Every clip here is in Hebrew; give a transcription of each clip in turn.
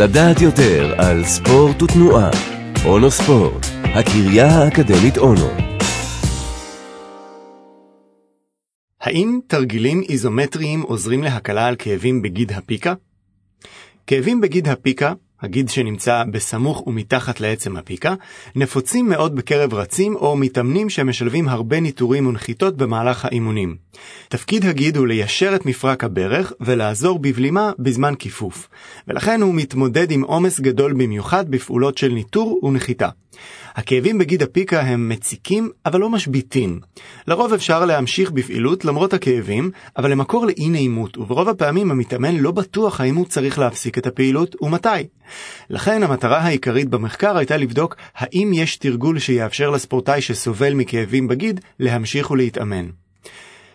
לדעת יותר על ספורט ותנועה. אונו ספורט, הקריה האקדמית אונו. האם תרגילים איזומטריים עוזרים להקלה על כאבים בגיד הפיקה? כאבים בגיד הפיקה, הגיד שנמצא בסמוך ומתחת לעצם הפיקה, נפוצים מאוד בקרב רצים או מתאמנים שמשלבים הרבה ניטורים ונחיתות במהלך האימונים. תפקיד הגיד הוא ליישר את מפרק הברך ולעזור בבלימה בזמן כיפוף, ולכן הוא מתמודד עם עומס גדול במיוחד בפעולות של ניטור ונחיתה. הכאבים בגיד הפיקה הם מציקים, אבל לא משביתים. לרוב אפשר להמשיך בפעילות למרות הכאבים, אבל הם מקור לאי נעימות, וברוב הפעמים המתאמן לא בטוח האם הוא צריך להפסיק את הפעילות ומתי. לכן המטרה העיקרית במחקר הייתה לבדוק האם יש תרגול שיאפשר לספורטאי שסובל מכאבים בגיד להמשיך ולהתאמן.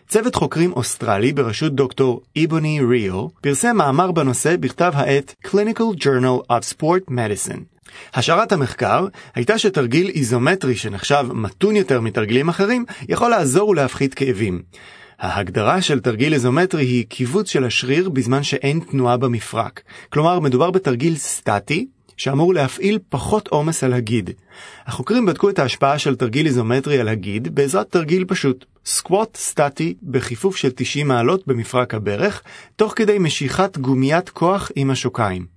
צוות חוקרים אוסטרלי בראשות דוקטור איבוני ריו פרסם מאמר בנושא בכתב העת Clinical Journal of Sport Medicine. השערת המחקר הייתה שתרגיל איזומטרי שנחשב מתון יותר מתרגילים אחרים יכול לעזור ולהפחית כאבים. ההגדרה של תרגיל איזומטרי היא קיבוץ של השריר בזמן שאין תנועה במפרק. כלומר, מדובר בתרגיל סטטי שאמור להפעיל פחות עומס על הגיד. החוקרים בדקו את ההשפעה של תרגיל איזומטרי על הגיד בעזרת תרגיל פשוט, סקווט סטטי בכיפוף של 90 מעלות במפרק הברך, תוך כדי משיכת גומיית כוח עם השוקיים.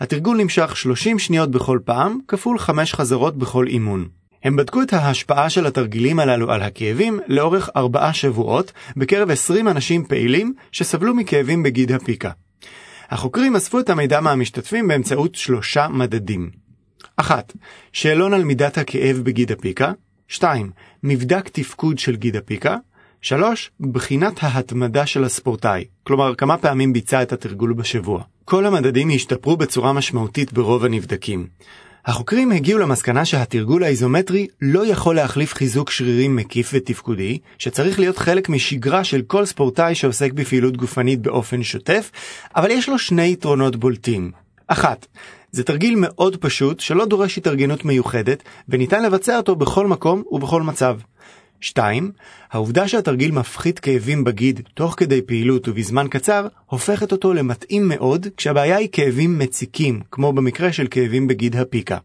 התרגול נמשך 30 שניות בכל פעם, כפול 5 חזרות בכל אימון. הם בדקו את ההשפעה של התרגילים הללו על הכאבים לאורך 4 שבועות בקרב 20 אנשים פעילים שסבלו מכאבים בגיד הפיקה. החוקרים אספו את המידע מהמשתתפים באמצעות שלושה מדדים. 1. שאלון על מידת הכאב בגיד הפיקה. 2. מבדק תפקוד של גיד הפיקה. 3. בחינת ההתמדה של הספורטאי, כלומר כמה פעמים ביצע את התרגול בשבוע. כל המדדים השתפרו בצורה משמעותית ברוב הנבדקים. החוקרים הגיעו למסקנה שהתרגול האיזומטרי לא יכול להחליף חיזוק שרירים מקיף ותפקודי, שצריך להיות חלק משגרה של כל ספורטאי שעוסק בפעילות גופנית באופן שוטף, אבל יש לו שני יתרונות בולטים. אחת, זה תרגיל מאוד פשוט שלא דורש התארגנות מיוחדת, וניתן לבצע אותו בכל מקום ובכל מצב. 2. העובדה שהתרגיל מפחית כאבים בגיד תוך כדי פעילות ובזמן קצר, הופכת אותו למתאים מאוד כשהבעיה היא כאבים מציקים, כמו במקרה של כאבים בגיד הפיקה.